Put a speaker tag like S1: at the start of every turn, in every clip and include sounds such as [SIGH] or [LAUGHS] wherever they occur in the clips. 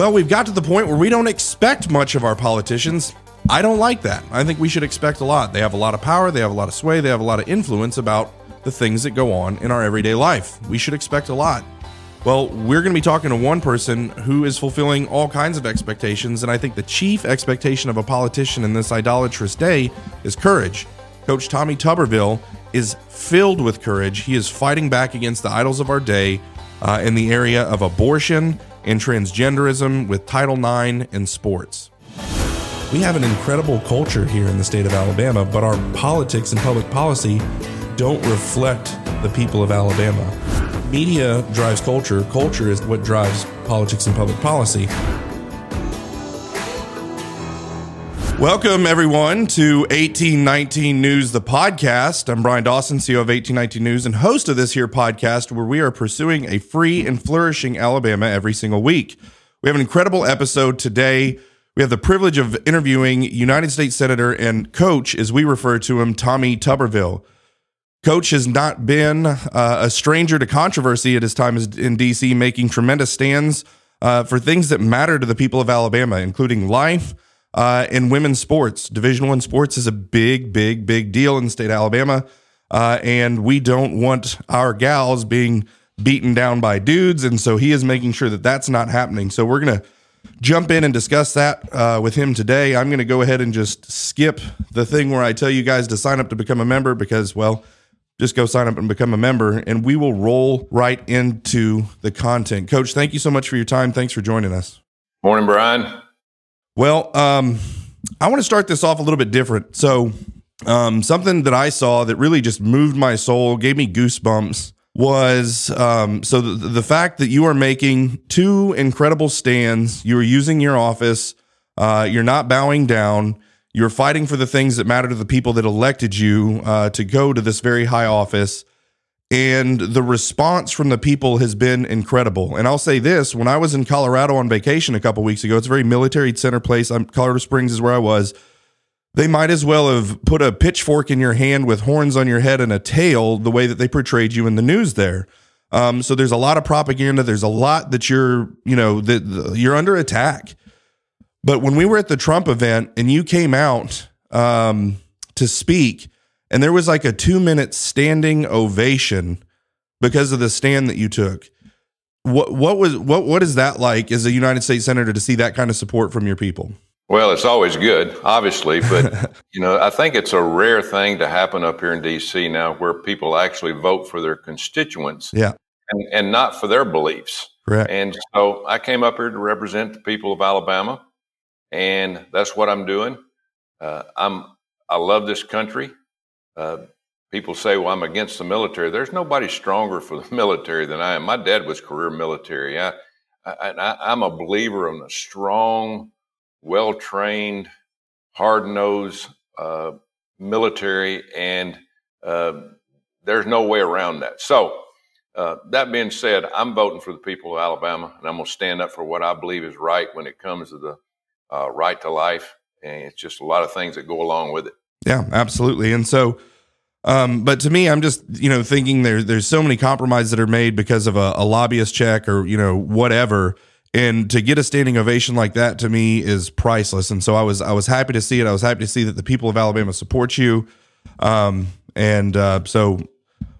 S1: Well, we've got to the point where we don't expect much of our politicians. I don't like that. I think we should expect a lot. They have a lot of power, they have a lot of sway, they have a lot of influence about the things that go on in our everyday life. We should expect a lot. Well, we're going to be talking to one person who is fulfilling all kinds of expectations, and I think the chief expectation of a politician in this idolatrous day is courage. Coach Tommy Tuberville is filled with courage. He is fighting back against the idols of our day uh, in the area of abortion and transgenderism with Title IX and sports. We have an incredible culture here in the state of Alabama, but our politics and public policy don't reflect the people of Alabama. Media drives culture, culture is what drives politics and public policy. Welcome, everyone, to 1819 News, the podcast. I'm Bryan Dawson, CEO of 1819 News and host of this here podcast, where we are pursuing a free and flourishing Alabama every single week. We have an incredible episode today. We have the privilege of interviewing United States Senator and coach, as we refer to him, Tommy Tuberville. Coach has not been uh, a stranger to controversy at his time in DC, making tremendous stands uh, for things that matter to the people of Alabama, including life uh, in women's sports. Division One sports is a big, big, big deal in the state of Alabama, uh, and we don't want our gals being beaten down by dudes, and so he is making sure that that's not happening. So we're gonna jump in and discuss that uh, with him today. I'm gonna go ahead and just skip the thing where I tell you guys to sign up to become a member because, well just go sign up and become a member, and we will roll right into the content. Coach, thank you so much for your time. Thanks for joining us.
S2: Morning, Bryan.
S1: Well, um, I want to start this off a little bit different. So, um, something that I saw that really just moved my soul, gave me goosebumps, was um, so the, the fact that you are making two incredible stands. You are using your office. Uh, you're not bowing down you're fighting for the things that matter to the people that elected you uh, to go to this very high office. And the response from the people has been incredible. And I'll say this when I was in Colorado on vacation a couple weeks ago, it's a very military center place. I'm, Colorado Springs is where I was. They might as well have put a pitchfork in your hand with horns on your head and a tail the way that they portrayed you in the news there. Um, so there's a lot of propaganda. There's a lot that you're, you know, that you're under attack. But when we were at the Trump event and you came out um, to speak, and there was like a two minute standing ovation because of the stand that you took. What what was what what is that like as a United States senator to see that kind of support from your people?
S2: Well, it's always good, obviously, but [LAUGHS] you know, I think it's a rare thing to happen up here in DC now where people actually vote for their constituents.
S1: Yeah.
S2: And, and not for their beliefs.
S1: Correct.
S2: And so I came up here to represent the people of Alabama and that's what I'm doing. Uh, I'm I love this country. Uh, people say, "Well, I'm against the military." There's nobody stronger for the [LAUGHS] military than I am. My dad was career military. I, I, am a believer in a strong, well trained, hard nosed uh, military, and uh, there's no way around that. So. Uh, that being said, I'm voting for the people of Alabama, and I'm going to stand up for what I believe is right when it comes to the uh, right to life, and it's just a lot of things that go along with it.
S1: Yeah, absolutely. And so, um, but to me, I'm just you know thinking there there's so many compromises that are made because of a, a lobbyist check or you know whatever. And to get a standing ovation like that to me is priceless. And so I was I was happy to see it. I was happy to see that the people of Alabama support you. Um, and uh, so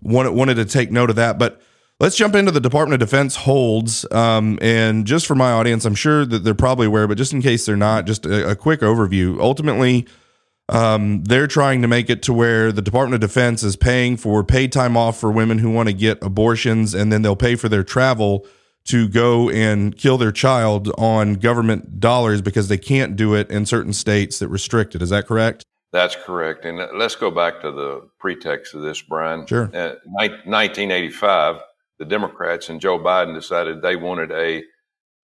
S1: wanted wanted to take note of that. But Let's jump into the Department of Defense holds. Um, and just for my audience, I'm sure that they're probably aware, but just in case they're not, just a, a quick overview. Ultimately, um, they're trying to make it to where the Department of Defense is paying for paid time off for women who want to get abortions, and then they'll pay for their travel to go and kill their child on government dollars because they can't do it in certain states that restrict it. Is that correct?
S2: That's correct. And let's go back to the pretext of this, Bryan.
S1: Sure.
S2: Uh, 1985 the Democrats and Joe Biden decided they wanted a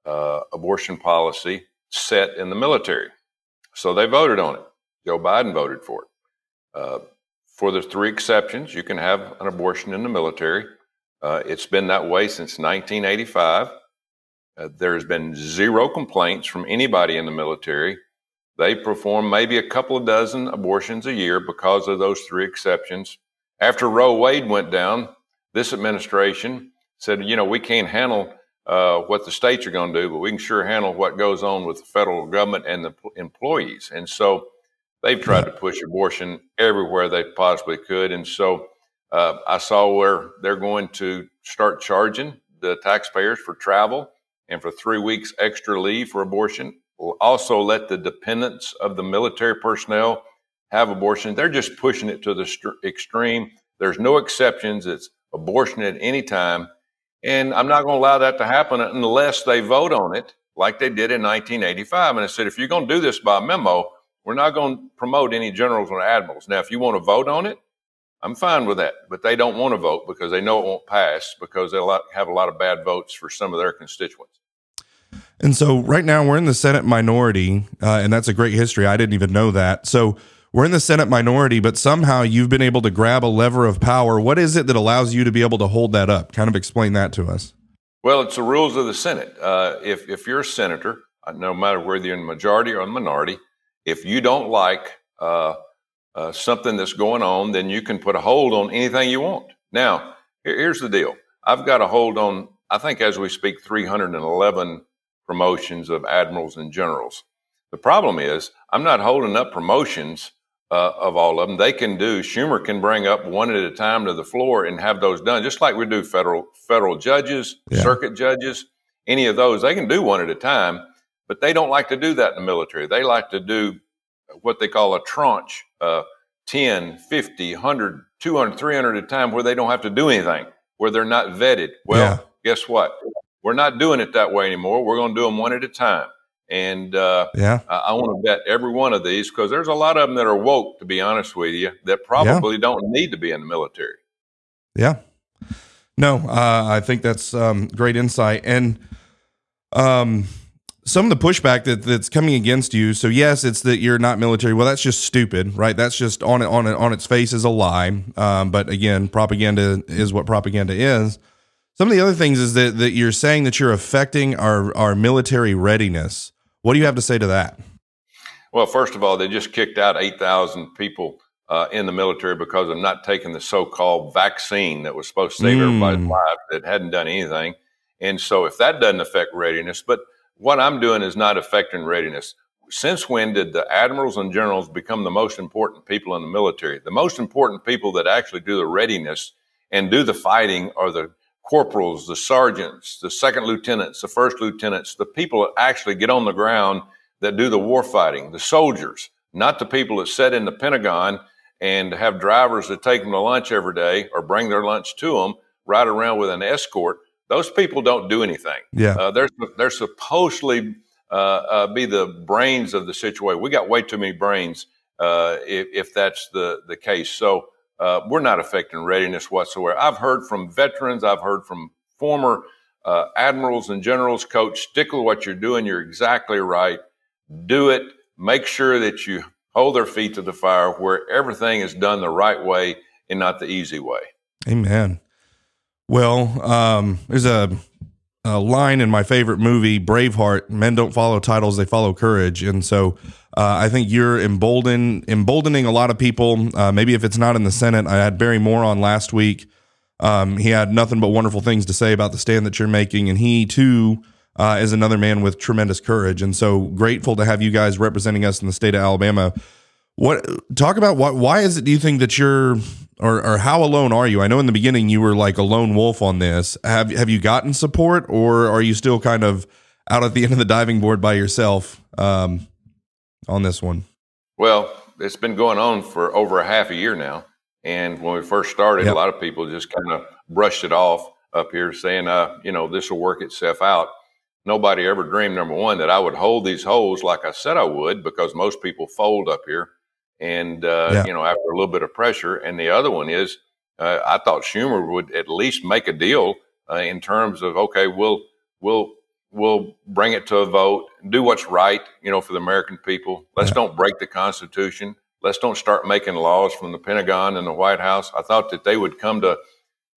S2: uh, abortion policy set in the military. So they voted on it. Joe Biden voted for it. Uh, for the three exceptions, you can have an abortion in the military. Uh, it's been that way since 1985. Uh, there's been zero complaints from anybody in the military. They perform maybe a couple of dozen abortions a year because of those three exceptions. After Roe Wade went down, this administration said, you know, we can't handle uh, what the states are going to do, but we can sure handle what goes on with the federal government and the employees. And so they've tried to push abortion everywhere they possibly could. And so uh, I saw where they're going to start charging the taxpayers for travel and for three weeks extra leave for abortion. Will also let the dependents of the military personnel have abortion. They're just pushing it to the st- extreme. There's no exceptions. It's abortion at any time. And I'm not going to allow that to happen unless they vote on it like they did in 1985. And I said, if you're going to do this by memo, we're not going to promote any generals or admirals. Now, if you want to vote on it, I'm fine with that. But they don't want to vote because they know it won't pass because they'll have a lot of bad votes for some of their constituents.
S1: And so right now we're in the Senate minority, uh, and that's a great history. I didn't even know that. So we're in the Senate minority, but somehow you've been able to grab a lever of power. What is it that allows you to be able to hold that up? Kind of explain that to us.
S2: Well, it's the rules of the Senate. Uh, if, if you're a senator, uh, no matter whether you're in the majority or the minority, if you don't like uh, uh, something that's going on, then you can put a hold on anything you want. Now, here's the deal I've got a hold on, I think as we speak, 311 promotions of admirals and generals. The problem is, I'm not holding up promotions uh, of all of them. They can do. Schumer can bring up one at a time to the floor and have those done, just like we do federal federal judges, yeah. circuit judges, any of those. They can do one at a time, but they don't like to do that in the military. They like to do what they call a tranche, uh, 10, 50, 100, 200, 300 at a time, where they don't have to do anything, where they're not vetted. Well, yeah. guess what? We're not doing it that way anymore. We're going to do them one at a time. And uh, yeah, I, I want to bet every one of these because there's a lot of them that are woke, to be honest with you, that probably yeah. don't need to be in the military.
S1: Yeah. No, uh, I think that's um, great insight. And um, some of the pushback that, that's coming against you. So yes, it's that you're not military. Well, that's just stupid, right? That's just on it on it on its face is a lie. Um, but again, propaganda is what propaganda is. Some of the other things is that that you're saying that you're affecting our our military readiness. What do you have to say to that?
S2: Well, first of all, they just kicked out 8,000 people uh, in the military because of not taking the so-called vaccine that was supposed to save mm. everybody's life that hadn't done anything. And so, if that doesn't affect readiness, but what I'm doing is not affecting readiness. Since when did the admirals and generals become the most important people in the military? The most important people that actually do the readiness and do the fighting are the corporals, the sergeants, the second lieutenants, the first lieutenants, the people that actually get on the ground that do the war fighting, the soldiers, not the people that sit in the Pentagon and have drivers that take them to lunch every day or bring their lunch to them, ride around with an escort. Those people don't do anything.
S1: Yeah,
S2: uh, they're they're supposedly uh, uh, be the brains of the situation. We got way too many brains uh, if, if that's the the case. So uh, we're not affecting readiness whatsoever. I've heard from veterans, I've heard from former uh, admirals and generals, Coach, stick with what you're doing. You're exactly right. Do it. Make sure that you hold their feet to the fire where everything is done the right way and not the easy way.
S1: Amen. Well, um, there's a a line in my favorite movie, Braveheart. Men don't follow titles; they follow courage. And so, uh, I think you're embolden, emboldening a lot of people. Uh, maybe if it's not in the Senate, I had Barry Moore on last week. Um, he had nothing but wonderful things to say about the stand that you're making, and he too uh, is another man with tremendous courage. And so grateful to have you guys representing us in the state of Alabama. What talk about what? Why is it? Do you think that you're or or how alone are you? I know in the beginning you were like a lone wolf on this. Have have you gotten support, or are you still kind of out at the end of the diving board by yourself um, on this one?
S2: Well, it's been going on for over a half a year now, and when we first started, yep. a lot of people just kind of brushed it off up here, saying, "Uh, you know, this will work itself out." Nobody ever dreamed, number one, that I would hold these holes like I said I would, because most people fold up here and uh, yeah. you know after a little bit of pressure. And the other one is uh, I thought Schumer would at least make a deal uh, in terms of okay, we'll we'll we'll bring it to a vote, do what's right, you know, for the American people. Let's yeah. don't break the Constitution. Let's don't start making laws from the Pentagon and the White House. I thought that they would come to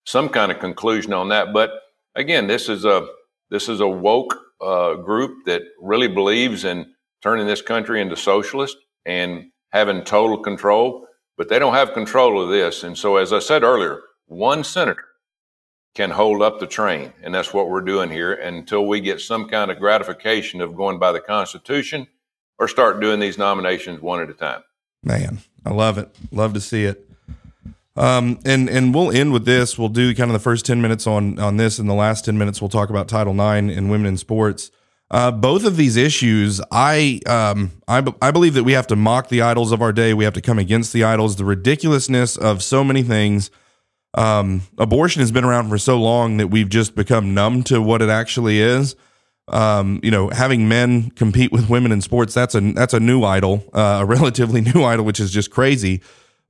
S2: some kind of conclusion on that. But again, this is a this is a woke uh, group that really believes in turning this country into socialist and having total control, but they don't have control of this. And so, as I said earlier, one senator, can hold up the train. And that's what we're doing here until we get some kind of gratification of going by the Constitution or start doing these nominations one at a time.
S1: Man, I love it. Love to see it. Um, and and we'll end with this. We'll do kind of the first ten minutes on on this, and the last ten minutes we'll talk about Title IX and women in sports. Uh, both of these issues, I um, I, I believe that we have to mock the idols of our day. We have to come against the idols, the ridiculousness of so many things. Um, abortion has been around for so long that we've just become numb to what it actually is. Um, you know, having men compete with women in sports that's a that's a new idol, uh, a [LAUGHS] relatively new idol, which is just crazy.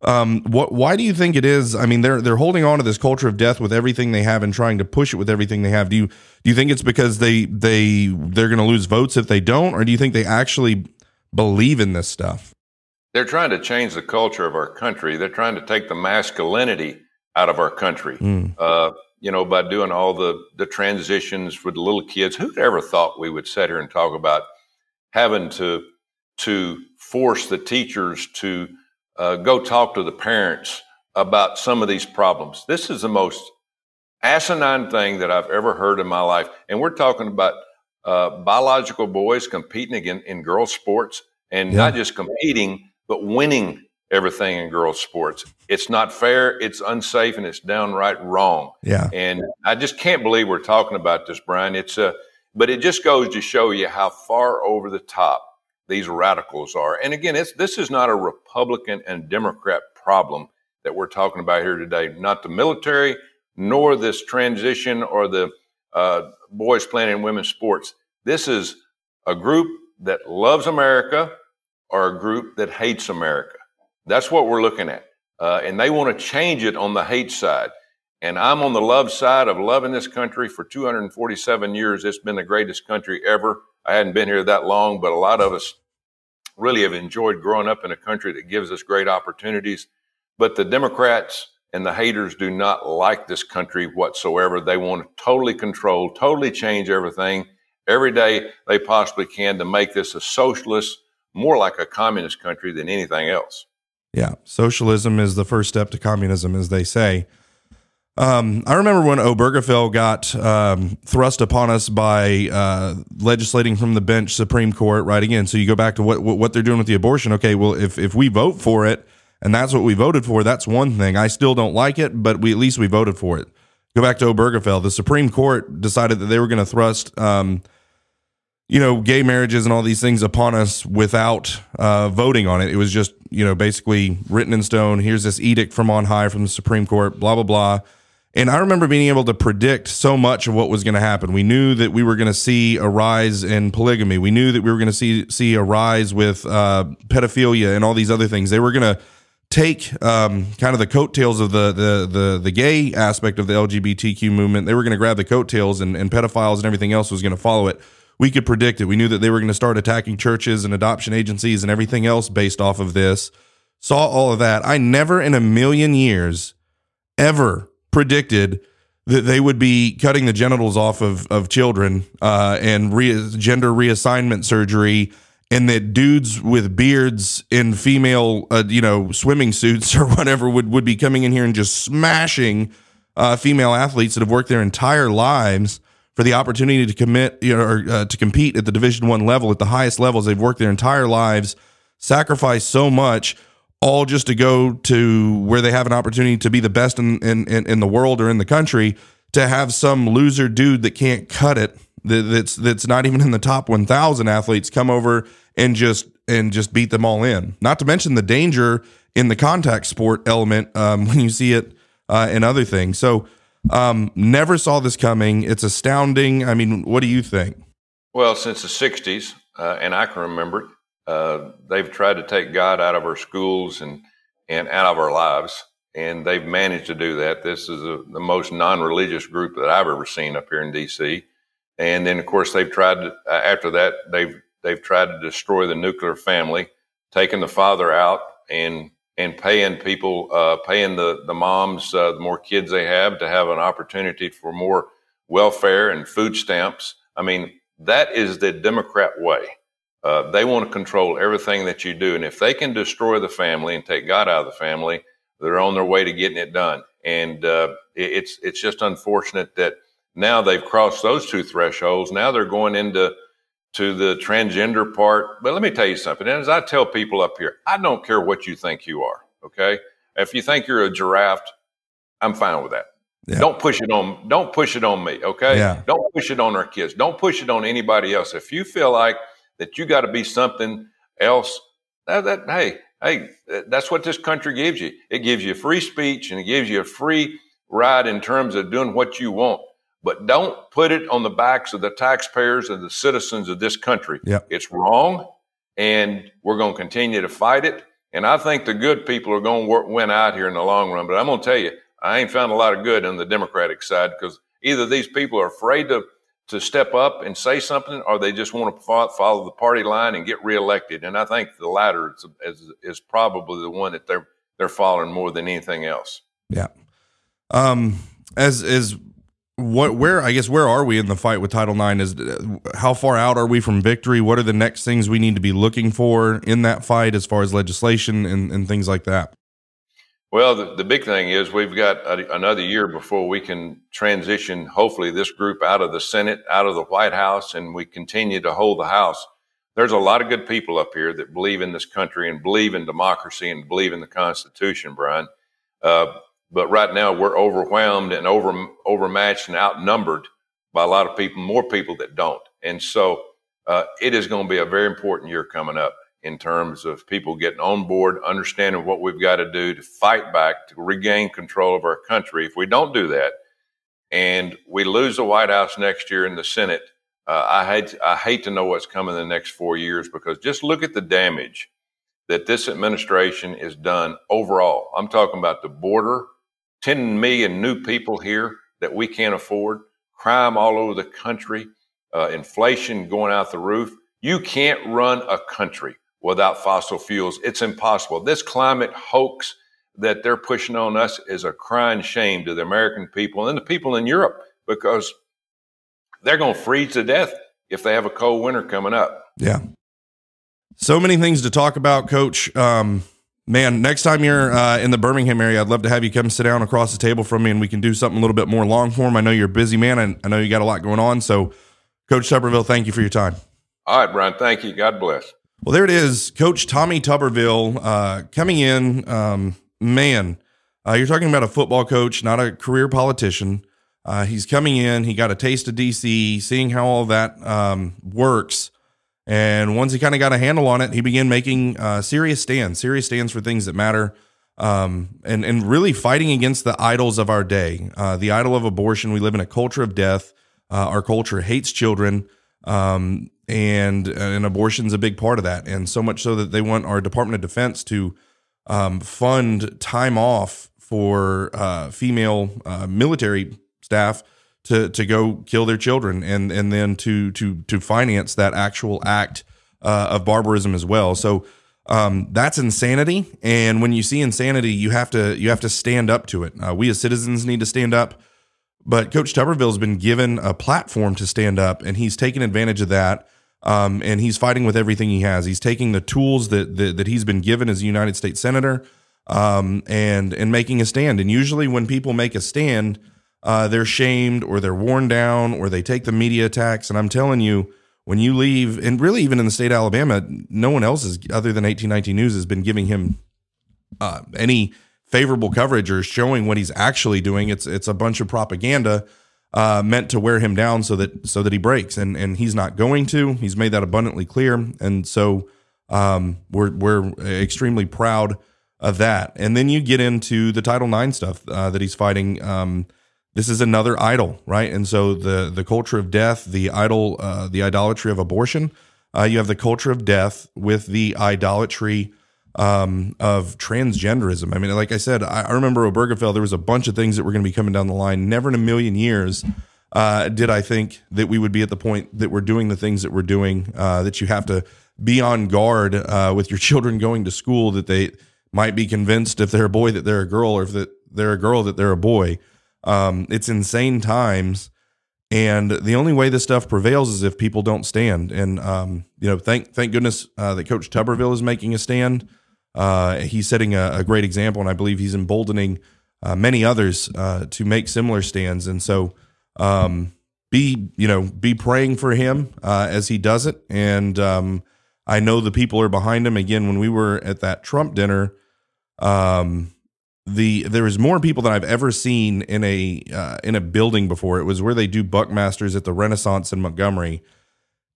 S1: Um, what? Why do you think it is? I mean, they're they're holding on to this culture of death with everything they have and trying to push it with everything they have. Do you do you think it's because they they they're going to lose votes if they don't, or do you think they actually believe in this stuff?
S2: They're trying to change the culture of our country. They're trying to take the masculinity out of our country. Mm. Uh, you know, by doing all the the transitions for the little kids. Who'd ever thought we would sit here and talk about having to to force the teachers to uh, go talk to the parents about some of these problems. This is the most asinine thing that I've ever heard in my life. And we're talking about uh, biological boys competing again in girls' sports and yeah. not just competing, but winning everything in girls' sports. It's not fair, it's unsafe, and it's downright wrong.
S1: Yeah.
S2: And I just can't believe we're talking about this, Bryan. It's a, uh, but it just goes to show you how far over the top these radicals are. And again, this is not a Republican and Democrat problem that we're talking about here today. Not the military, nor this transition or the uh, boys playing in women's sports. This is a group that loves America or a group that hates America. That's what we're looking at. Uh, and they want to change it on the hate side. And I'm on the love side of loving this country for 247 years. It's been the greatest country ever. I hadn't been here that long, but a lot of us really have enjoyed growing up in a country that gives us great opportunities. But the Democrats and the haters do not like this country whatsoever. They want to totally control, totally change everything every day they possibly can to make this a socialist, more like a communist country than anything else.
S1: Yeah, socialism is the first step to communism, as they say. Um, I remember when Obergefell got um, thrust upon us by uh, legislating from the bench Supreme Court, right? Again, so you go back to what what they're doing with the abortion. Okay, well, if if we vote for it and that's what we voted for, that's one thing. I still don't like it, but we at least we voted for it. Go back to Obergefell. The Supreme Court decided that they were going to thrust, um, you know, gay marriages and all these things upon us without uh, voting on it. It was just, you know, basically written in stone. Here's this edict from on high from the Supreme Court. Blah blah blah and I remember being able to predict so much of what was going to happen. We knew that we were going to see a rise in polygamy. We knew that we were going to see see a rise with uh, pedophilia and all these other things. They were going to take um, kind of the coattails of the, the the the gay aspect of the LGBTQ movement. They were going to grab the coattails, and, and pedophiles and everything else was going to follow it. We could predict it. We knew that they were going to start attacking churches and adoption agencies and everything else based off of this. Saw all of that. I never in a million years ever predicted that they would be cutting the genitals off of, of children uh, and re- gender reassignment surgery and that dudes with beards in female uh, you know swimming suits [LAUGHS] or whatever would, would be coming in here and just smashing uh, female athletes that have worked their entire lives for the opportunity to commit you know or uh, to compete at the division one level at the highest levels they've worked their entire lives sacrificed so much all just to go to where they have an opportunity to be the best in, in, in the world or in the country to have some loser dude that can't cut it that's that's not even in the top 1000 athletes come over and just and just beat them all in. Not to mention the danger in the contact sport element um, [LAUGHS] when you see it uh, in other things. So um, never saw this coming. It's astounding. I mean what do you think?
S2: Well since the 60s uh, and i can remember it uh, they've tried to take God out of our schools and and out of our lives, and they've managed to do that. This is a, the most non-religious group that I've ever seen up here in D.C. And then, of course, they've tried to. Uh, after that, they've they've tried to destroy the nuclear family, taking the father out and and paying people, uh, paying the the moms, uh, the more kids they have, to have an opportunity for more welfare and food stamps. I mean, that is the Democrat way. Uh, they want to control everything that you do. And if they can destroy the family and take God out of the family, they're on their way to getting it done. and uh, it, it's it's just unfortunate that now they've crossed those two thresholds. Now they're going into to the transgender part. But let me tell you something. And as I tell people up here, I don't care what you think you are. Okay, if you think you're a giraffe, I'm fine with that. Yeah. Don't push it on. Don't push it on me. Okay.
S1: Yeah.
S2: Don't push it on our kids. Don't push it on anybody else. If you feel like that, you got to be something else. That, that hey hey, that's what this country gives you. It gives you free speech and it gives you a free ride in terms of doing what you want. But don't put it on the backs of the taxpayers and the citizens of this country.
S1: Yep.
S2: It's wrong, and we're going to continue to fight it. And I think the good people are going to work, win out here in the long run. But I'm going to tell you, I ain't found a lot of good on the Democratic side because either these people are afraid to to step up and say something, or they just want to follow the party line and get reelected. And I think the latter is, is, is probably the one that they're they're following more than anything else.
S1: Yeah. Um. As as what where I guess where are we in the fight with Title IX? Is how far out are we from victory? What are the next things we need to be looking for in that fight as far as legislation and, and things like that?
S2: Well, the, the big thing is we've got a, another year before we can transition, hopefully, this group out of the Senate, out of the White House, and we continue to hold the House. There's a lot of good people up here that believe in this country and believe in democracy and believe in the Constitution, Bryan. Uh, but right now, we're overwhelmed and over overmatched and outnumbered by a lot of people, more people that don't. And so, uh, it is going to be a very important year coming up in terms of people getting on board, understanding what we've got to do to fight back, to regain control of our country. If we don't do that, and we lose the White House next year in the Senate, uh, I hate I hate to know what's coming in the next four years because just look at the damage that this administration has done overall. I'm talking about the border, 10 million new people here that we can't afford, crime all over the country, uh, inflation going out the roof. You can't run a country without fossil fuels. It's impossible. This climate hoax that they're pushing on us is a crying shame to the American people and the people in Europe because they're going to freeze to death if they have a cold winter coming up.
S1: Yeah. So many things to talk about, Coach. Um, man, next time you're uh, in the Birmingham area, I'd love to have you come sit down across the table from me and we can do something a little bit more long form. I know you're a busy man and I know you got a lot going on. So, Coach Tuberville, thank you for your time.
S2: All right, Bryan. Thank you. God bless.
S1: Well, there it is, Coach Tommy Tuberville uh, coming in. Um, man, uh, you're talking about a football coach, not a career politician. Uh, he's coming in. He got a taste of DC, seeing how all that um, works. And once he kind of got a handle on it, he began making uh, serious stands, serious stands for things that matter, um, and and really fighting against the idols of our day. Uh, the idol of abortion. We live in a culture of death. Uh, our culture hates children. Um, and uh, and abortion's a big part of that, and so much so that they want our Department of Defense to um, fund time off for uh, female uh, military staff to to go kill their children, and and then to to to finance that actual act uh, of barbarism as well. So. Um, that's insanity, and when you see insanity, you have to you have to stand up to it. Uh, we as citizens need to stand up, but Coach Tuberville's been given a platform to stand up, and he's taken advantage of that um, and he's fighting with everything he has. He's taking the tools that that, that he's been given as a United States senator, um, and and making a stand. And usually, when people make a stand, uh, they're shamed or they're worn down or they take the media attacks. And I'm telling you, when you leave, and really even in the state of Alabama, no one else is other than 1819 News has been giving him uh, any favorable coverage or showing what he's actually doing. It's it's a bunch of propaganda uh, meant to wear him down so that so that he breaks, and and he's not going to. He's made that abundantly clear, and so um, we're we're extremely proud of that. And then you get into the Title IX stuff uh, that he's fighting. Um, this is another idol, right? And so the the culture of death, the idol, uh, the idolatry of abortion. Uh, you have the culture of death with the idolatry um, of transgenderism. I mean, like I said, I, I remember Obergefell, there was a bunch of things that were going to be coming down the line. Never in a million years uh, did I think that we would be at the point that we're doing the things that we're doing, uh, that you have to be on guard uh, with your [LAUGHS] children going to school, that they might be convinced if they're a boy that they're a girl or if that they're a girl that they're a boy. Um, it's insane times. And the only way this stuff prevails is if people don't stand. And um, you know, thank thank goodness uh, that Coach Tuberville is making a stand. Uh, he's setting a, a, great example, and I believe he's emboldening uh, many others uh, to make similar stands. And so, um, be you know be praying for him uh, as he does it. And um, I know the people are behind him. Again, when we were at that Trump dinner, um, the there was more people than I've ever seen in a uh, in a building before. It was where they do Buckmasters at the Renaissance in Montgomery,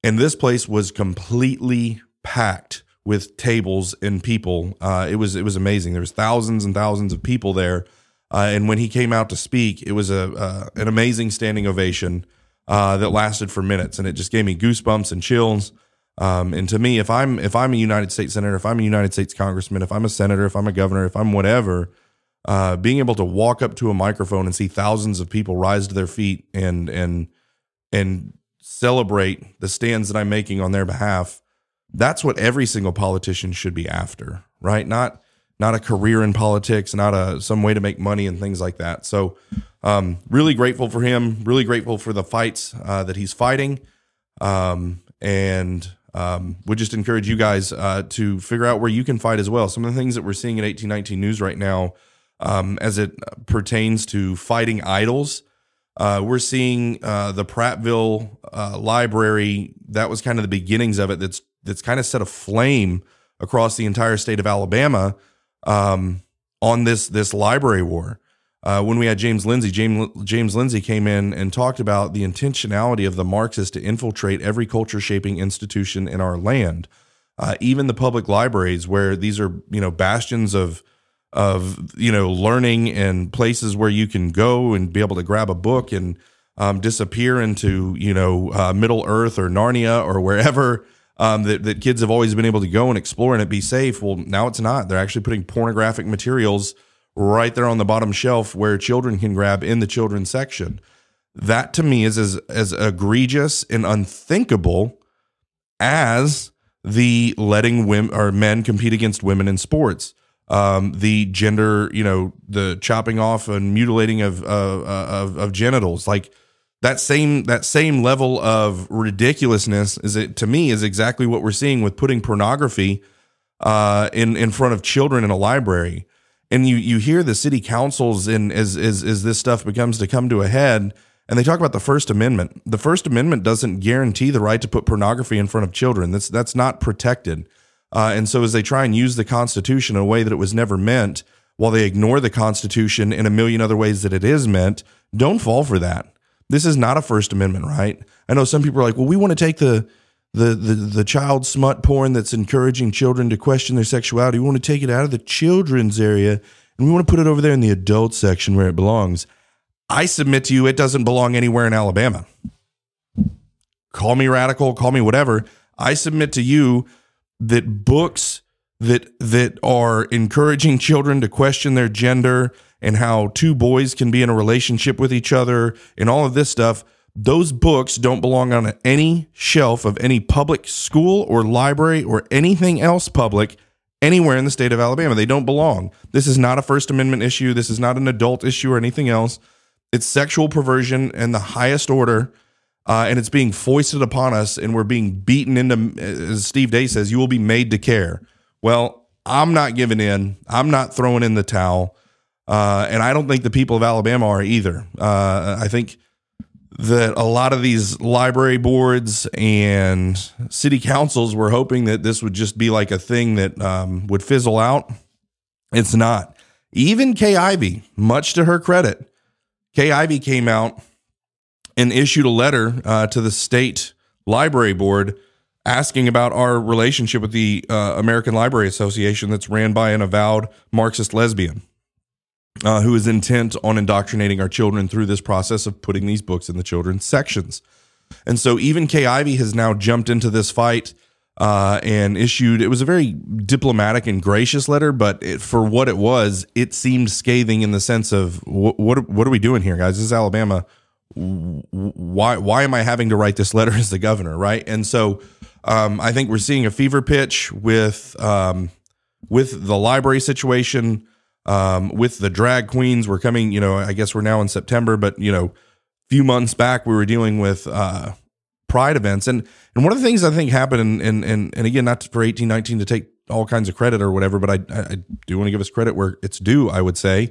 S1: and this place was completely packed with tables and people. Uh, it was it was amazing. There was thousands and thousands of people there, uh, and when he came out to speak, it was a uh, an amazing standing ovation uh, that lasted for minutes, and it just gave me goosebumps and chills. Um, and to me, if I'm if I'm a United States senator, if I'm a United States congressman, if I'm a senator, if I'm a governor, if I'm whatever, uh, being able to walk up to a microphone and see thousands of people rise to their feet and and and celebrate the stands that I'm making on their behalf, that's what every single politician should be after, right? Not not a career in politics, not a some way to make money and things like that. So, um, really grateful for him. Really grateful for the fights uh, that he's fighting, um, and um, would just encourage you guys uh, to figure out where you can fight as well. Some of the things that we're seeing at 1819 News right now, um, as it pertains to fighting idols. Uh, we're seeing uh, the Prattville uh, Library. That was kind of the beginnings of it. That's that's kind of set a flame across the entire state of Alabama um, on this this library war. Uh, when we had James Lindsay, James James Lindsay came in and talked about the intentionality of the Marxists to infiltrate every culture shaping institution in our land, uh, even the public libraries, where these are you know bastions of of you know learning and places where you can go and be able to grab a book and um, disappear into you know uh, Middle Earth or Narnia or wherever um, that, that kids have always been able to go and explore and it be safe. Well, now it's not. They're actually putting pornographic materials right there on the bottom shelf where children can grab in the children's section. That to me is as, as egregious and unthinkable as the letting women or men compete against women in sports. Um, the gender, you know, the chopping off and mutilating of, uh, of, of genitals. Like, that same that same level of ridiculousness is it to me is exactly what we're seeing with putting pornography uh, in in front of children in a library. And you you hear the city councils in as as as this stuff becomes to come to a head, and they talk about the First Amendment. The First Amendment doesn't guarantee the right to put pornography in front of children. That's that's not protected. Uh, and so as they try and use the Constitution in a way that it was never meant, while they ignore the Constitution in a million other ways that it is meant, don't fall for that. This is not a First Amendment right. I know some people are like, well, we want to take the the the the child smut porn that's encouraging children to question their sexuality. We want to take it out of the children's area and we want to put it over there in the adult section where it belongs. I submit to you, it doesn't belong anywhere in Alabama. Call me radical, call me whatever. I submit to you that books that that are encouraging children to question their gender and how two boys can be in a relationship with each other and all of this stuff. Those books don't belong on any shelf of any public school or library or anything else public anywhere in the state of Alabama. They don't belong. This is not a First Amendment issue. This is not an adult issue or anything else. It's sexual perversion in the highest order. Uh, and it's being foisted upon us, and we're being beaten into, as Steve Day says, you will be made to care. Well, I'm not giving in. I'm not throwing in the towel. Uh, and I don't think the people of Alabama are either. Uh, I think that a lot of these library boards and city councils were hoping that this would just be like a thing that um, would fizzle out. It's not. Even Kay Ivey, much to her credit, Kay Ivey came out and issued a letter uh, to the state library board asking about our relationship with the uh, American Library Association that's ran by an avowed Marxist lesbian uh, who is intent on indoctrinating our children through this process of putting these books in the children's sections. And so even Kay Ivey has now jumped into this fight uh, and issued. It was a very diplomatic and gracious letter, but it, for what it was, it seemed scathing in the sense of what what, what are we doing here, guys? This is Alabama. Why why am I having to write this letter as the governor, right? And so um, I think we're seeing a fever pitch with um, with the library situation um, with the drag queens. We're coming, you know, I guess we're now in September, but you know, a few months back we were dealing with uh, pride events, and and one of the things I think happened, and and, and again, not for eighteen nineteen to take all kinds of credit or whatever, but I I do want to give us credit where it's due. I would say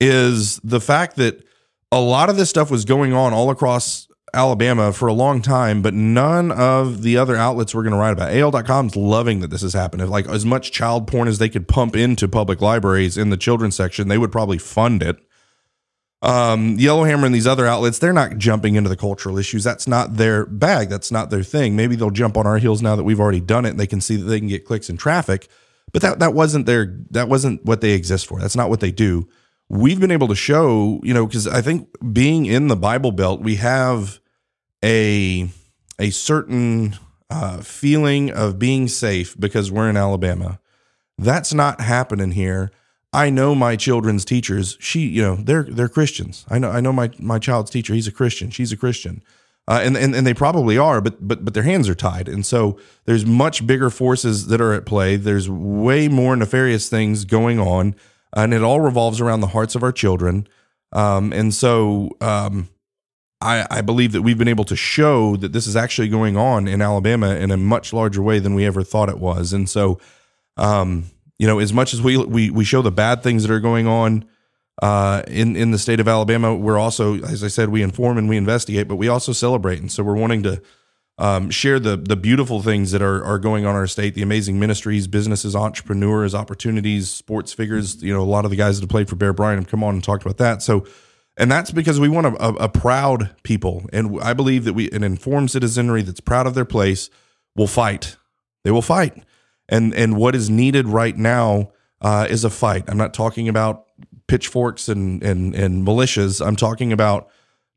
S1: is the fact that a lot of this stuff was going on all across Alabama for a long time, but none of the other outlets were going to write about. AL.com's loving that this has happened. If like as much child porn as they could pump into public libraries in the children's section, they would probably fund it. Um, Yellowhammer and these other outlets, they're not jumping into the cultural issues. That's not their bag. That's not their thing. Maybe they'll jump on our heels now that we've already done it and they can see that they can get clicks and traffic. But that that wasn't their that wasn't what they exist for. That's not what they do. We've been able to show, you know, because I think being in the Bible Belt, we have a a certain uh, feeling of being safe because we're in Alabama. That's not happening here. I know my children's teachers. She, you know, they're they're Christians. I know I know my my child's teacher. He's a Christian. She's a Christian. Uh, and, and and they probably are, but but but their hands are tied, and so there's much bigger forces that are at play. There's way more nefarious things going on, and it all revolves around the hearts of our children. Um, and so um, I, I believe that we've been able to show that this is actually going on in Alabama in a much larger way than we ever thought it was. And so, um, you know, as much as we we we show the bad things that are going on uh, in in the state of Alabama, we're also, as I said, we inform and we investigate, but we also celebrate. And so, we're wanting to um, share the the beautiful things that are are going on in our state, the amazing ministries, businesses, entrepreneurs, opportunities, sports figures. You know, a lot of the guys that have played for Bear Bryant have come on and talked about that. So and that's because we want a, a, a, proud people. And I believe that we an informed citizenry that's proud of their place will fight. They will fight. And and what is needed right now uh, is a fight. I'm not talking about pitchforks and and and militias. I'm talking about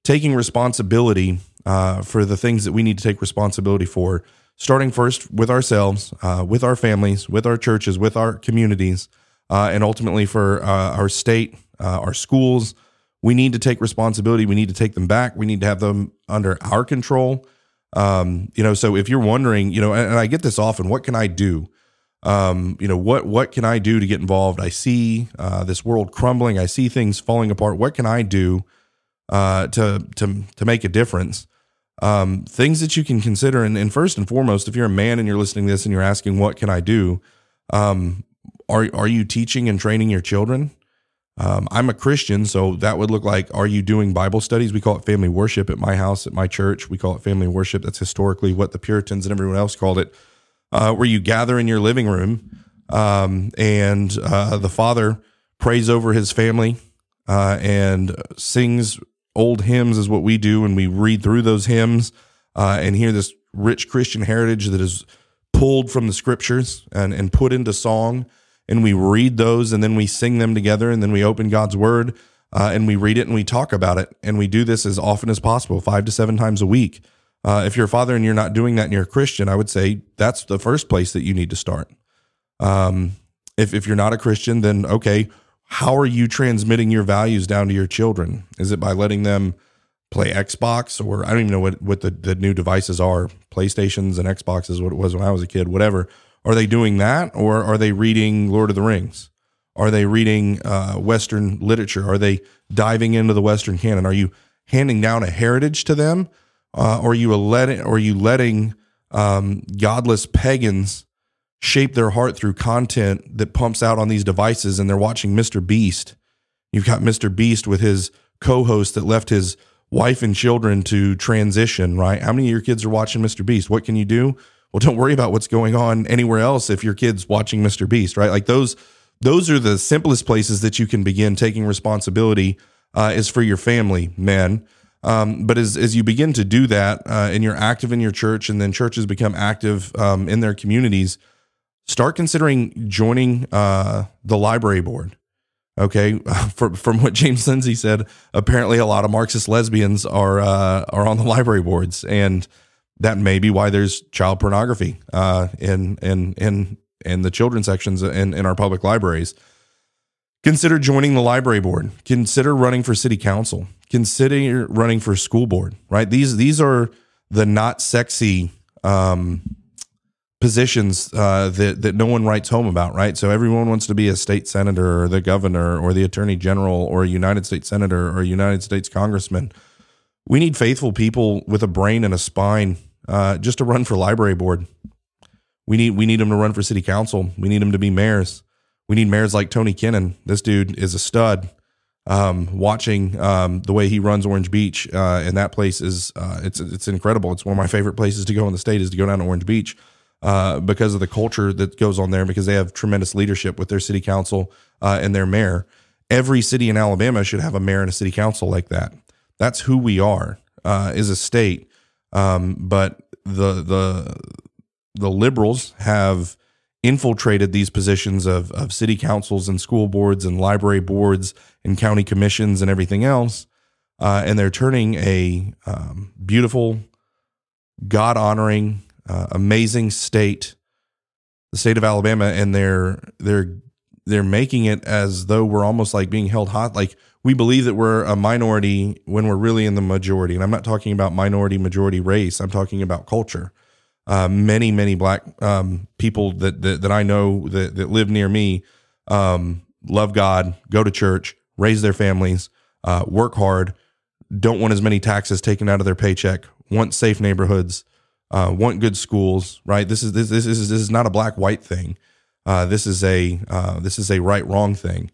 S1: taking responsibility uh, for the things that we need to take responsibility for. Starting first with ourselves, uh, with our families, with our churches, with our communities, uh, and ultimately for uh, our state, uh, our schools we need to take responsibility. We need to take them back. We need to have them under our control. Um, you know, so if you're wondering, you know, and, and I get this often, what can I do? Um, you know, what what can I do to get involved? I see uh, this world crumbling. I see things falling apart. What can I do uh, to to to make a difference? Um, things that you can consider, and, and, first and foremost, if you're a man and you're listening to this and you're asking, "What can I do?" Um, are are you teaching and training your children? Um, I'm a Christian, so that would look like are you doing Bible studies? We call it family worship at my house, at my church. We call it family worship. That's historically what the Puritans and everyone else called it, uh, where you gather in your living room um, and uh, the father prays over his family uh, and sings old hymns, is what we do. And we read through those hymns uh, and hear this rich Christian heritage that is pulled from the scriptures and, and put into song and we read those and then we sing them together and then we open God's word uh, and we read it and we talk about it. And we do this as often as possible, five to seven times a week. Uh, if you're a father and you're not doing that and you're a Christian, I would say that's the first place that you need to start. Um, if, if you're not a Christian, then okay, how are you transmitting your values down to your children? Is it by letting them play Xbox or I don't even know what, what the, the new devices are, PlayStations and Xboxes, what it was when I was a kid, whatever are they doing that, or are they reading Lord of the Rings? Are they reading uh, Western literature? Are they diving into the Western canon? Are you handing down a heritage to them, uh, or are you letting, or you letting um, godless pagans shape their heart through content that pumps out on these devices, and they're watching Mr. Beast? You've got Mr. Beast with his co-host that left his wife and children to transition. Right? How many of your kids are watching Mr. Beast? What can you do? Well don't worry about what's going on anywhere else if your kids watching mr beast right? Like those those are the simplest places that you can begin taking responsibility uh, is for your family men um, but as, as you begin to do that uh, and you're active in your church and then churches become active um, in their communities start considering joining uh, the library board okay? [LAUGHS] For, from what james lindsay said apparently a lot of marxist lesbians are uh, are on the library boards. And that may be why there's child pornography uh, in in in in the children's sections in, in our public libraries. Consider joining the library board. Consider running for city council. Consider running for school board. Right these these are the not sexy um, positions uh, that that no one writes home about. Right, so everyone wants to be a state senator or the governor or the attorney general or a United States senator or a United States congressman. We need faithful people with a brain and a spine uh, just to run for library board. We need we need them to run for city council. We need them to be mayors. We need mayors like Tony Kennon. This dude is a stud. um, watching um, the way he runs Orange Beach, uh, and that place is uh, it's it's incredible. It's one of my favorite places to go in the state is to go down to Orange Beach uh, because of the culture that goes on there. Because they have tremendous leadership with their city council uh, and their mayor. Every city in Alabama should have a mayor and a city council like that. That's who we are uh, as a state. Um, but the the the liberals have infiltrated these positions of, of city councils and school boards and library boards and county commissions and everything else. Uh, and they're turning a um, beautiful, God honoring, uh, amazing state, the state of Alabama, and they're they're they're making it as though we're almost like being held hot. Like we believe that we're a minority when we're really in the majority. And I'm not talking about minority majority race. I'm talking about culture uh, many many black um, people that, that, that I know that that live near me um, love God, go to church, raise their families, uh, work hard, don't want as many taxes taken out of their paycheck, want safe neighborhoods, uh, want good schools. Right? This is this, this is this is not a black white thing. Uh, this is a uh, this is a right wrong thing.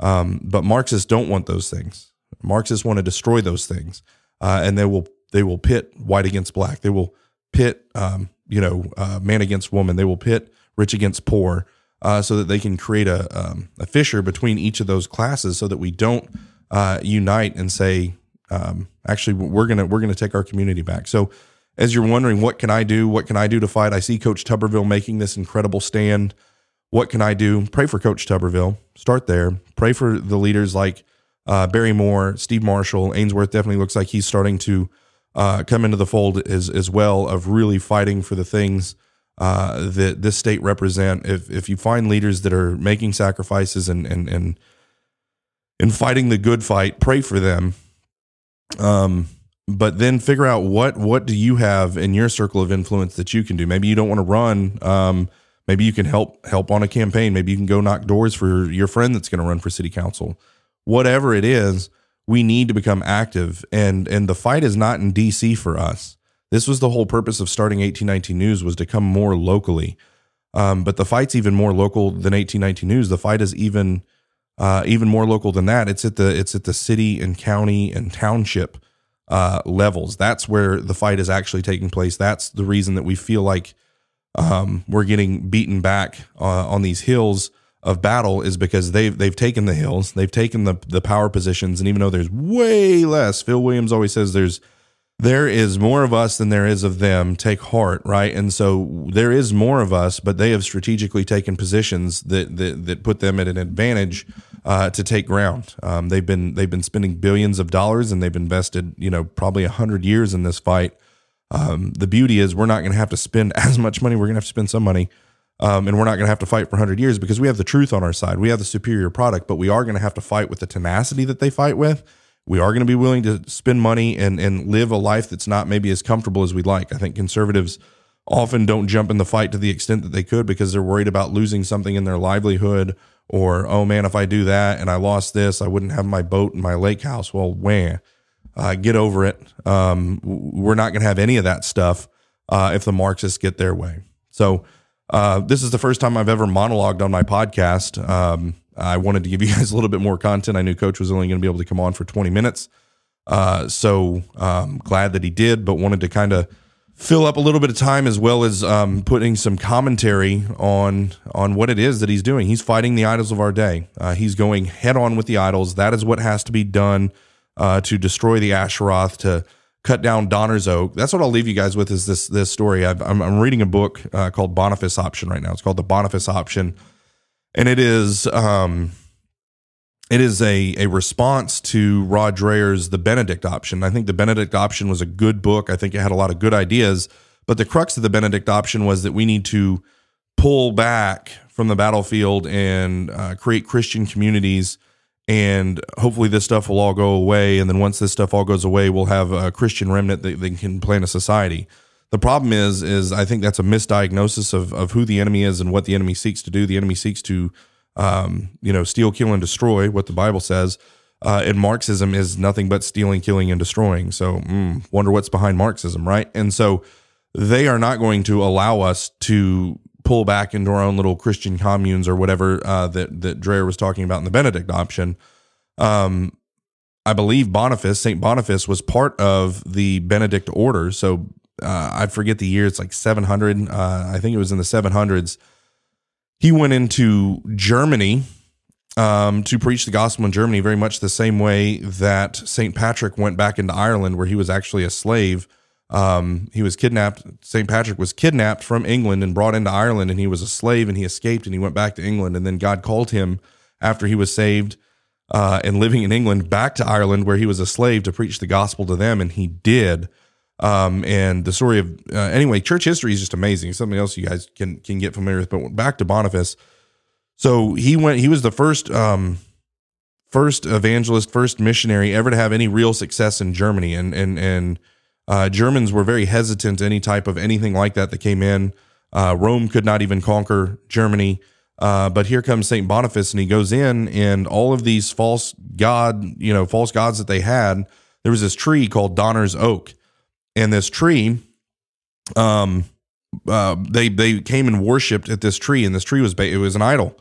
S1: Um, but Marxists don't want those things. Marxists want to destroy those things, uh, and they will they will pit white against black. They will pit, um, you know, uh, man against woman. They will pit rich against poor, uh, so that they can create a um, a fissure between each of those classes, so that we don't uh, unite and say, um, actually, we're gonna we're gonna take our community back. So, as you're wondering, what can I do? What can I do to fight? I see Coach Tuberville making this incredible stand. What can I do? Pray for Coach Tuberville. Start there. Pray for the leaders like uh, Barry Moore, Steve Marshall, Ainsworth. Definitely looks like he's starting to uh, come into the fold as as well of really fighting for the things uh, that this state represent. If if you find leaders that are making sacrifices and and and and fighting the good fight, pray for them. Um, but then figure out what what do you have in your circle of influence that you can do. Maybe you don't want to run. Um, maybe you can help help on a campaign. Maybe you can go knock doors for your friend that's going to run for city council. Whatever it is, we need to become active and and the fight is not in DC for us. This was the whole purpose of starting 1819 News was to come more locally. Um, but the fight's even more local than 1819 News. The fight is even uh, even more local than that. It's at the it's at the city and county and township uh, levels. That's where the fight is actually taking place. That's the reason that we feel like um, we're getting beaten back uh, on these hills of battle is because they've they've taken the hills, they've taken the the power positions, and even though there's way less, Phil Williams always says there's there is more of us than there is of them. Take heart, right? And so there is more of us, but they have strategically taken positions that that, that put them at an advantage uh, to take ground. Um, they've been they've been spending billions of dollars, and they've invested you know probably a hundred years in this fight. Um, the beauty is we're not going to have to spend [LAUGHS] as much money. We're going to have to spend some money um, and we're not going to have to fight for 100 years because we have the truth on our side. We have the superior product, but we are going to have to fight with the tenacity that they fight with. We are going to be willing to spend money and, and live a life that's not maybe as comfortable as we'd like. I think conservatives often don't jump in the fight to the extent that they could because they're worried about losing something in their livelihood or, oh man, if I do that and I lost this, I wouldn't have my boat and my lake house. Well, wah, uh, get over it. Um, we're not going to have any of that stuff uh, if the Marxists get their way. So, uh, this is the first time I've ever monologued on my podcast. Um, I wanted to give [LAUGHS] you guys a little bit more content. I knew Coach was only going to be able to come on for 20 minutes. Uh, so um, glad that he did, but wanted to kind of fill up a little bit of time as well as um, putting some commentary on on what it is that he's doing. He's fighting the idols of our day. Uh, he's going head on with the idols. That is what has to be done uh, to destroy the Asheroth, to cut down Donner's Oak. That's what I'll leave you guys with is this this story. i am I'm reading a book uh, called Boniface Option right now. It's called the Boniface Option, and it is um, it is a a response to Rod Dreher's The Benedict Option. I think The Benedict Option was a good book. I think it had a lot of good ideas, but the crux of the Benedict Option was that we need to pull back from the battlefield and uh, create Christian communities and hopefully this stuff will all go away. And then once this stuff all goes away, we'll have a Christian remnant that, that can plan a society. The problem is, is I think that's a misdiagnosis of, of who the enemy is and what the enemy seeks to do. The enemy seeks to, um, you know, steal, kill, and destroy. What the Bible says, uh, and Marxism is nothing but stealing, killing, and destroying. So, mm, wonder what's behind Marxism, right? And so, they are not going to allow us to pull back into our own little Christian communes or whatever uh, that that Dreher was talking about in the Benedict option. um, I believe Boniface, St. Boniface, was part of the Benedict order. So uh, I forget the year, it's like 700. Uh, I think it was in the 700s. He went into Germany um, to preach the gospel in Germany, very much the same way that St. Patrick went back into Ireland, where he was actually a slave. Um, he was kidnapped. St. Patrick was kidnapped from England and brought into Ireland, and he was a slave and he escaped and he went back to England. And then God called him after he was saved uh, and living in England back to Ireland, where he was a slave to preach the gospel to them, and he did. Um, and the story of uh, anyway, church history is just amazing. Something else you guys can can get familiar with. But back to Boniface. So he went. He was the first um, first evangelist, first missionary ever to have any real success in Germany, and and and uh, Germans were very hesitant any type of anything like that that came in. Uh, Rome could not even conquer Germany. Uh, but here comes Saint Boniface, and he goes in, and all of these false god, you know, false gods that they had. There was this tree called Donner's Oak, and this tree, um, uh, they they came and worshipped at this tree, and this tree was it was an idol.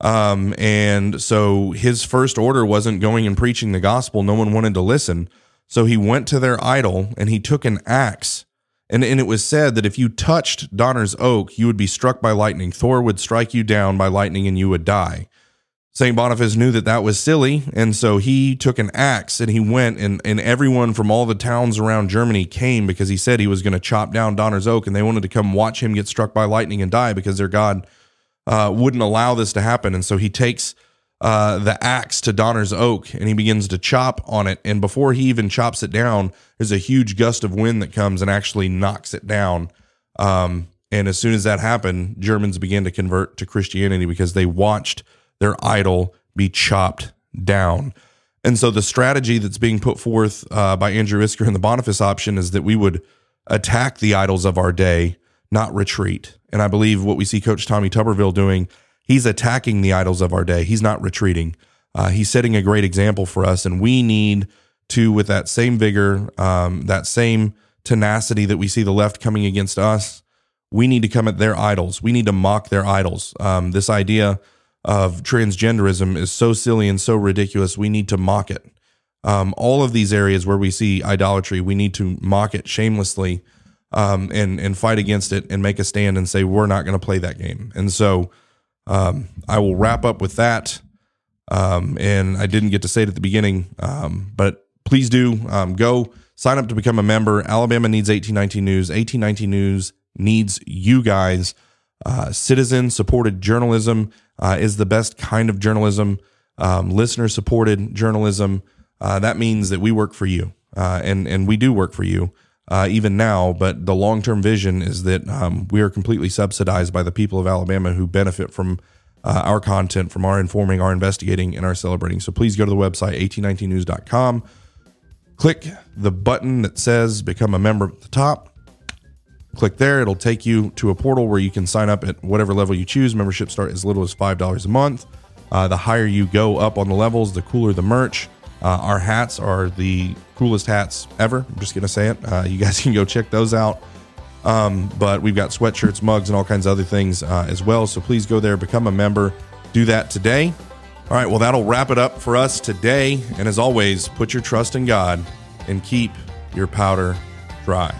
S1: Um, and so his first order wasn't going and preaching the gospel. No one wanted to listen. So he went to their idol and he took an axe and, and it was said that if you touched Donner's oak, you would be struck by lightning. Thor would strike you down by lightning and you would die. St. Boniface knew that that was silly. And so he took an axe and he went, and, and everyone from all the towns around Germany came because he said he was going to chop down Donner's oak. And they wanted to come watch him get struck by lightning and die because their God uh, wouldn't allow this to happen. And so he takes uh, the axe to Donner's oak and he begins to chop on it. And before he even chops it down, there's a huge gust of wind that comes and actually knocks it down. Um, and as soon as that happened, Germans began to convert to Christianity because they watched their idol be chopped down. And so the strategy that's being put forth uh, by Andrew Isker in the Boniface option is that we would attack the idols of our day, not retreat. And I believe what we see Coach Tommy Tuberville doing he's attacking the idols of our day. He's not retreating. Uh, he's setting a great example for us, and we need to, with that same vigor, um, that same tenacity that we see the left coming against us, we need to come at their idols. We need to mock their idols. Um, this idea of transgenderism is so silly and so ridiculous. We need to mock it. Um, all of these areas where we see idolatry, we need to mock it shamelessly um, and and fight against it and make a stand and say we're not going to play that game. And so um, I will wrap up with that. Um, and I didn't get to say it at the beginning, um, but please do um, go sign up to become a member. Alabama needs 1819 News. 1819 News needs you guys. Uh, citizen supported journalism uh, is the best kind of journalism, um, listener supported journalism. Uh, that means that we work for you, uh, and and we do work for you uh, even now. But the long term vision is that um, we are completely subsidized by the people of Alabama who benefit from uh, our content, from our informing, our investigating, and our celebrating. So please go to the website, 1819news.com. Click the button that says Become a Member at the top. Click there. It'll take you to a portal where you can sign up at whatever level you choose. Membership start as little as $5 a month. Uh, the higher you go up on the levels, the cooler the merch. Uh, our hats are the coolest hats ever. I'm just going to say it. Uh, you guys [LAUGHS] can go check those out. Um, but we've got sweatshirts, mugs, and all kinds of other things uh, as well. So please go there, become a member, do that today. All right, well, that'll wrap it up for us today. And as always, put your trust in God and keep your powder dry.